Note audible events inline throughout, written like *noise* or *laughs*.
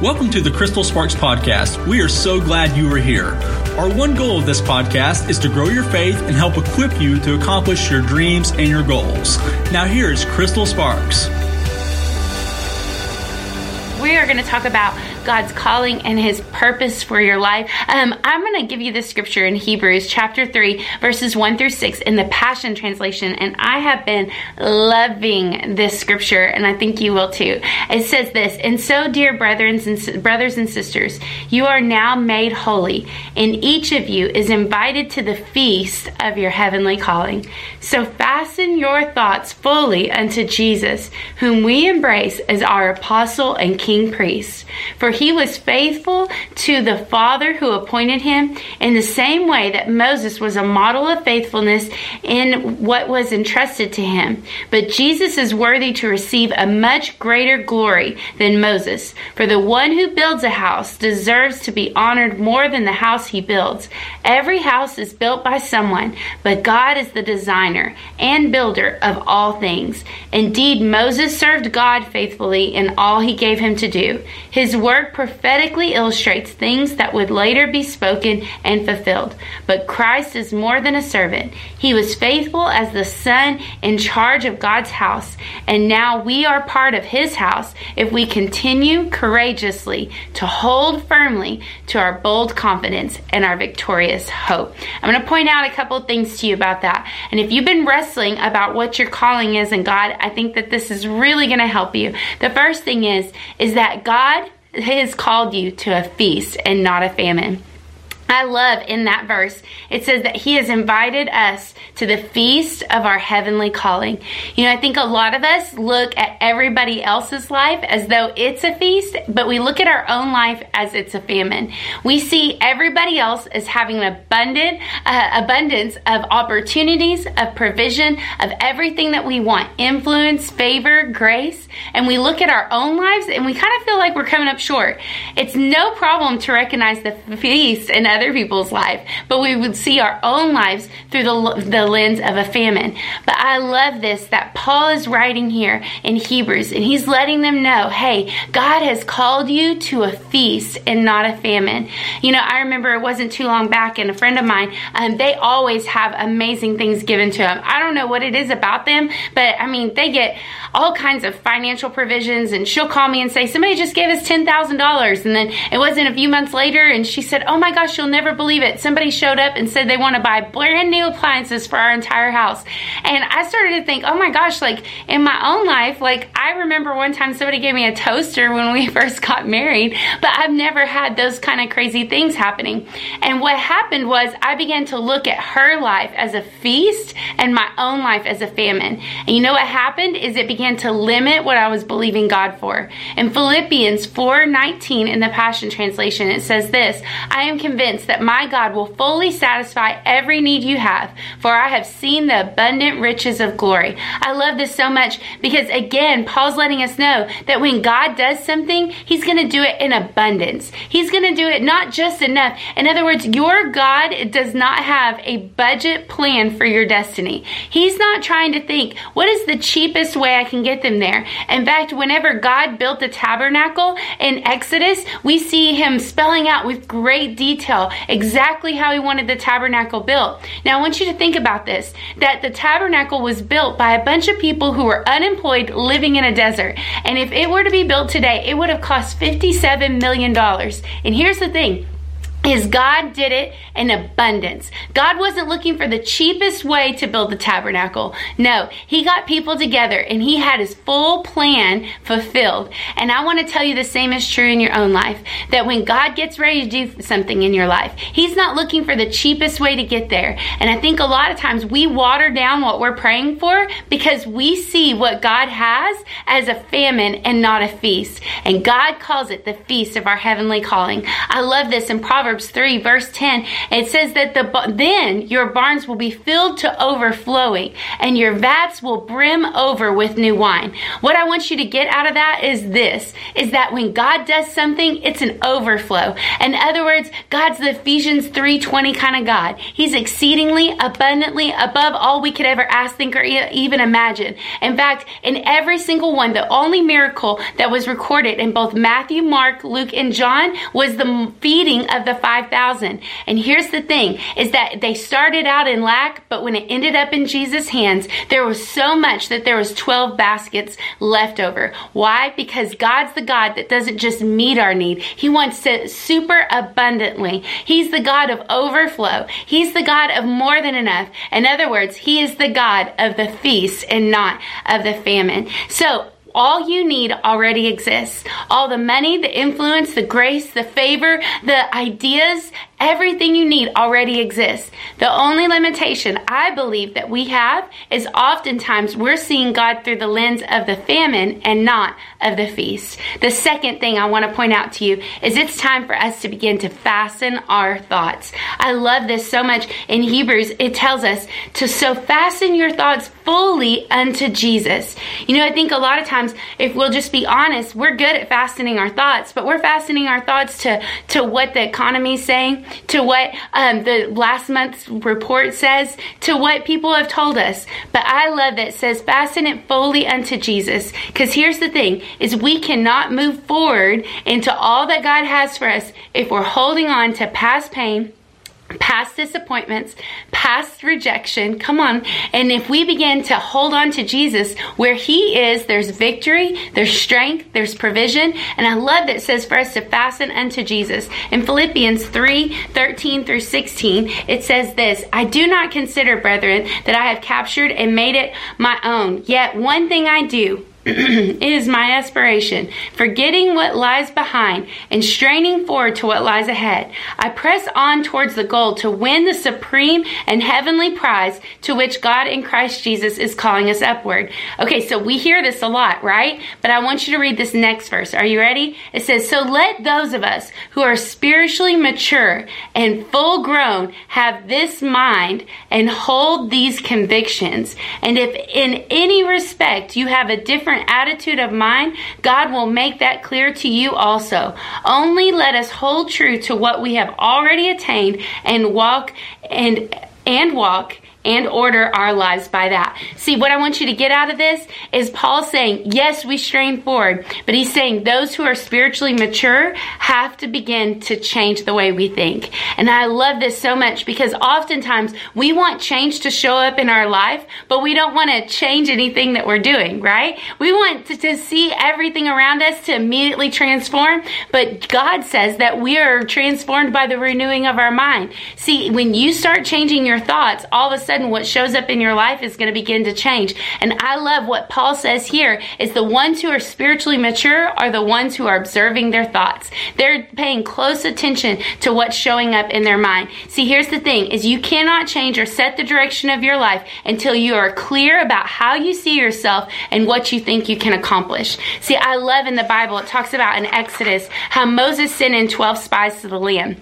Welcome to the Crystal Sparks Podcast. We are so glad you are here. Our one goal of this podcast is to grow your faith and help equip you to accomplish your dreams and your goals. Now, here's Crystal Sparks. We are going to talk about God's calling and His purpose for your life. Um, I'm going to give you the scripture in Hebrews chapter 3, verses 1 through 6 in the Passion Translation. And I have been loving this scripture, and I think you will too. It says this And so, dear brethren and, brothers and sisters, you are now made holy, and each of you is invited to the feast of your heavenly calling. So fasten your thoughts fully unto Jesus, whom we embrace as our apostle and king priest. For he was faithful to the Father who appointed him in the same way that Moses was a model of faithfulness in what was entrusted to him. But Jesus is worthy to receive a much greater glory than Moses. For the one who builds a house deserves to be honored more than the house he builds. Every house is built by someone, but God is the designer and builder of all things. Indeed, Moses served God faithfully in all he gave him to do. His work prophetically illustrates things that would later be spoken and fulfilled. But Christ is more than a servant. He was faithful as the son in charge of God's house, and now we are part of his house if we continue courageously to hold firmly to our bold confidence and our victorious hope. I'm going to point out a couple things to you about that. And if you've been wrestling about what your calling is in God, I think that this is really going to help you. The first thing is is that God has called you to a feast and not a famine. I love in that verse, it says that He has invited us to the feast of our heavenly calling. You know, I think a lot of us look at everybody else's life as though it's a feast, but we look at our own life as it's a famine. We see everybody else as having an abundant uh, abundance of opportunities, of provision, of everything that we want influence, favor, grace. And we look at our own lives and we kind of feel like we're coming up short. It's no problem to recognize the feast and people's life, but we would see our own lives through the, the lens of a famine. But I love this that Paul is writing here in Hebrews, and he's letting them know hey, God has called you to a feast and not a famine. You know, I remember it wasn't too long back, and a friend of mine, um, they always have amazing things given to them. I don't know what it is about them, but I mean, they get all kinds of financial provisions, and she'll call me and say, somebody just gave us $10,000. And then it wasn't a few months later, and she said, oh my gosh, you'll You'll never believe it. Somebody showed up and said they want to buy brand new appliances for our entire house. And I started to think, oh my gosh, like in my own life, like I remember one time somebody gave me a toaster when we *laughs* first got married, but I've never had those kind of crazy things happening. And what happened was I began to look at her life as a feast and my own life as a famine. And you know what happened is it began to limit what I was believing God for. In Philippians 4:19 in the Passion Translation, it says this, I am convinced convinced that my God will fully satisfy every need you have, for I have seen the abundant riches of glory. I love this so much because, again, Paul's letting us know that when God does something, He's going to do it in abundance. He's going to do it not just enough. In other words, your God does not have a budget plan for your destiny. He's not trying to think, what is the cheapest way I can get them there? In fact, whenever God built the tabernacle in Exodus, we see Him spelling out with great detail exactly how he wanted the tabernacle built. Now, I want you to think about this that the tabernacle was built by a bunch of people who were unemployed living in a desert. And if it were to be built today, it would have cost $57 million. And here's the thing is God did it in abundance. God wasn't looking for the cheapest way to build the tabernacle. No, He got people together and He had His full plan fulfilled. And I want to tell you the same is true in your own life. That when God gets ready to do something in your life, He's not looking for the cheapest way to get there. And I think a lot of times we water down what we're praying for because we see what God has as a famine and not a feast. And God calls it the feast of our heavenly calling. I love this in Proverbs Proverbs 3, verse 10, it says that the then your barns will be filled to overflowing and your vats will brim over with new wine. What I want you to get out of that is this, is that when God does something, it's an overflow. In other words, God's the Ephesians 3:20 kind of God. He's exceedingly abundantly above all we could ever ask, think, or even imagine. In fact, in every single one, the only miracle that was recorded in both Matthew, Mark, Luke, and John was the feeding of the 5,000. And here's the thing, is that they started out in lack, but when it ended up in Jesus' hands, there was so much that there was 12 baskets left over. Why? Because God's the God that doesn't just meet our need. He wants to super abundantly. He's the God of overflow. He's the God of more than enough. In other words, He is the God of the feast and not of the famine. So, all you need already exists. All the money, the influence, the grace, the favor, the ideas, Everything you need already exists. The only limitation I believe that we have is oftentimes we're seeing God through the lens of the famine and not of the feast. The second thing I want to point out to you is it's time for us to begin to fasten our thoughts. I love this so much. In Hebrews, it tells us to so fasten your thoughts fully unto Jesus. You know, I think a lot of times, if we'll just be honest, we're good at fastening our thoughts, but we're fastening our thoughts to, to what the economy is saying to what um, the last month's report says, to what people have told us. But I love that it says, fasten it fully unto Jesus. Because here's the thing, is we cannot move forward into all that God has for us if we're holding on to past pain, past disappointments, past rejection. Come on. And if we begin to hold on to Jesus, where He is, there's victory, there's strength, there's provision. And I love that it says for us to fasten unto Jesus. In Philippians 3 13 through 16, it says this I do not consider, brethren, that I have captured and made it my own. Yet one thing I do *clears throat* it is my aspiration, forgetting what lies behind and straining forward to what lies ahead. I press on towards the goal to win the supreme and heavenly prize to which God in Christ Jesus is calling us upward. Okay, so we hear this a lot, right? But I want you to read this next verse. Are you ready? It says, So let those of us who are spiritually mature and full grown have this mind and hold these convictions. And if in any respect you have a different attitude of mind, God will make that clear to you also. Only let us hold true to what we have already attained and walk and and walk and order our lives by that. See, what I want you to get out of this is Paul saying, yes, we strain forward, but he's saying those who are spiritually mature have to begin to change the way we think. And I love this so much because oftentimes we want change to show up in our life, but we don't want to change anything that we're doing, right? We want to, to see everything around us to immediately transform, but God says that we are transformed by the renewing of our mind. See, when you start changing your thoughts, all of a sudden sudden what shows up in your life is going to begin to change. And I love what Paul says here is the ones who are spiritually mature are the ones who are observing their thoughts. They're paying close attention to what's showing up in their mind. See, here's the thing is you cannot change or set the direction of your life until you are clear about how you see yourself and what you think you can accomplish. See, I love in the Bible, it talks about in Exodus how Moses sent in 12 spies to the land.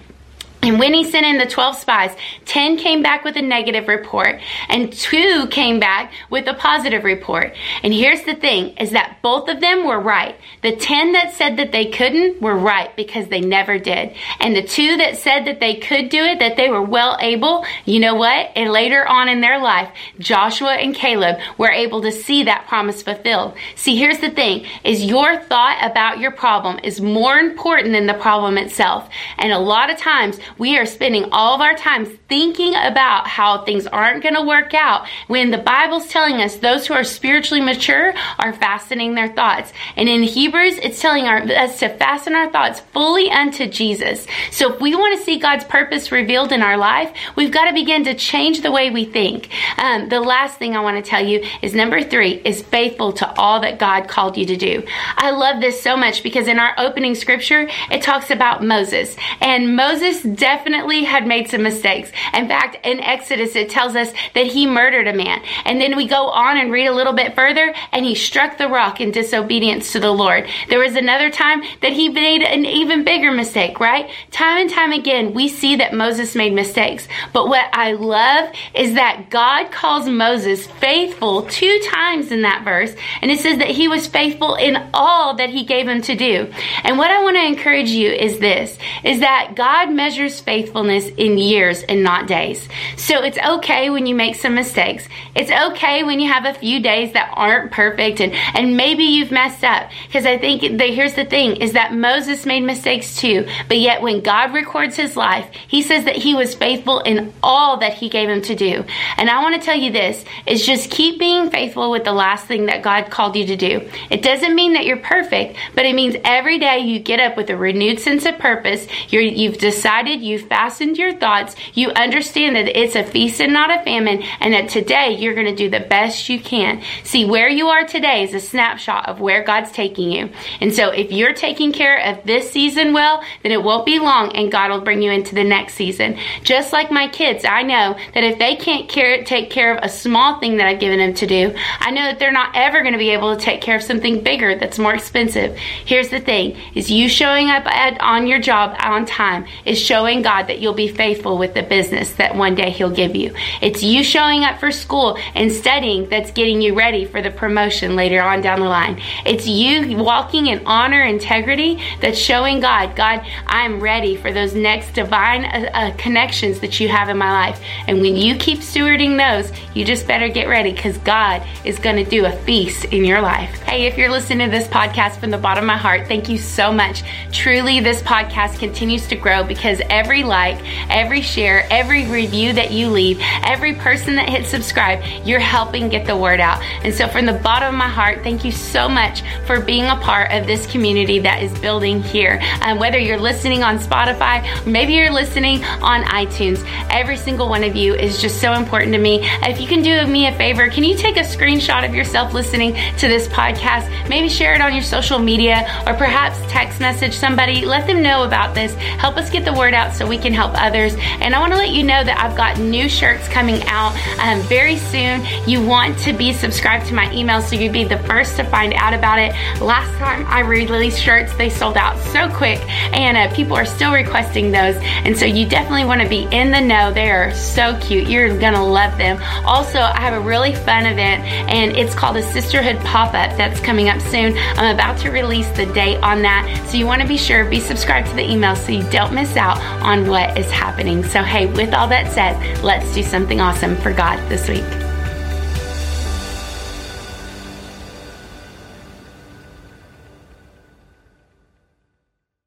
And when he sent in the 12 spies, 10 came back with a negative report and two came back with a positive report. And here's the thing is that both of them were right. The 10 that said that they couldn't were right because they never did. And the two that said that they could do it, that they were well able, you know what? And later on in their life, Joshua and Caleb were able to see that promise fulfilled. See, here's the thing is your thought about your problem is more important than the problem itself. And a lot of times we are spending all of our time thinking about how things aren't going to work out when the Bible's telling us those who are spiritually mature are fastening their thoughts. And in Hebrews, it's telling our, us to fasten our thoughts fully unto Jesus. So if we want to see God's purpose revealed in our life, we've got to begin to change the way we think. Um, the last thing I want to tell you is number three is faithful to all that God called you to do. I love this so much because in our opening scripture, it talks about Moses. And Moses definitely had made some mistakes. In fact, in Exodus, it tells us that he murdered a man. And then we go on and read a little bit further, and he struck the rock in disobedience to the Lord. There was another time that he made an even bigger mistake, right? Time and time again, we see that Moses made mistakes. But what I love is that God calls Moses faithful two times in that verse. And it says that he was faithful in all that he gave him to do. And what I want to encourage you is this, is that God measures faithfulness in years and not days. So it's okay when you make some mistakes. It's okay when you have a few days that aren't perfect and, and maybe you've messed up. Because I think that here's the thing is that Moses made mistakes too. But yet when God records his life, he says that he was faithful in all that he gave him to do. And I want to tell you this is just keep being faithful with the last thing that God called you to do. It doesn't mean that you're perfect, but it means every day you get up with a renewed sense of purpose. you have decided, you've fastened your thoughts, you understand that it's a feast and not a famine, and that today you're going to do the best you can. See, where you are today is a snapshot of where God's taking you. And so if you're taking care of this season well, then it won't be long and God will bring you into the next season. Just like my kids, I know that if they can't care, take care of a small thing that I've given them to do, I know that they're not ever going to be able to take care of something bigger that's more expensive. Here's the thing is you showing up at, on your job on time is showing God that you'll be faithful with the business that one day he'll give you. It's you showing up for school and studying that's getting you ready for the promotion later on down the line. It's you walking in honor, integrity that's showing God, God, I'm ready for those next divine uh, uh, connections that you have in my life. And when you keep stewarding those, you just better get ready because God is going to do a feast in your life. Hey, if you're listening to this podcast from the bottom of my heart, thank you so much. Truly, this podcast continues to grow because every like, every share, every review that you leave, every person that hits subscribe, you're helping get the word out. And so, from the bottom of my heart, thank you so much for being a part of this community that is building here. Um, whether you're listening on Spotify, maybe you're listening on iTunes, every single one of you is just so important to me. If you can do me a favor, can you take a screenshot of yourself listening to this podcast? Maybe share it on your social media or perhaps text message somebody. Let them know about this. Help us get the word out so we can help others. And I want to let you know that I've got new shirts coming out um, very soon. You want to be subscribed to my email so you'd be the first to find out about it. Last time I released shirts, they sold out so quick, and uh, people are still requesting those. And so you definitely want to be in the know. They are so cute. You're going to love them. Also, I have a really fun event, and it's called a Sisterhood Pop Up that's coming up soon. I'm about to release the date on that. So you want to be sure, be subscribed to the email so you don't miss out on what is happening. So, hey, with all that said, let's do something awesome for God this week.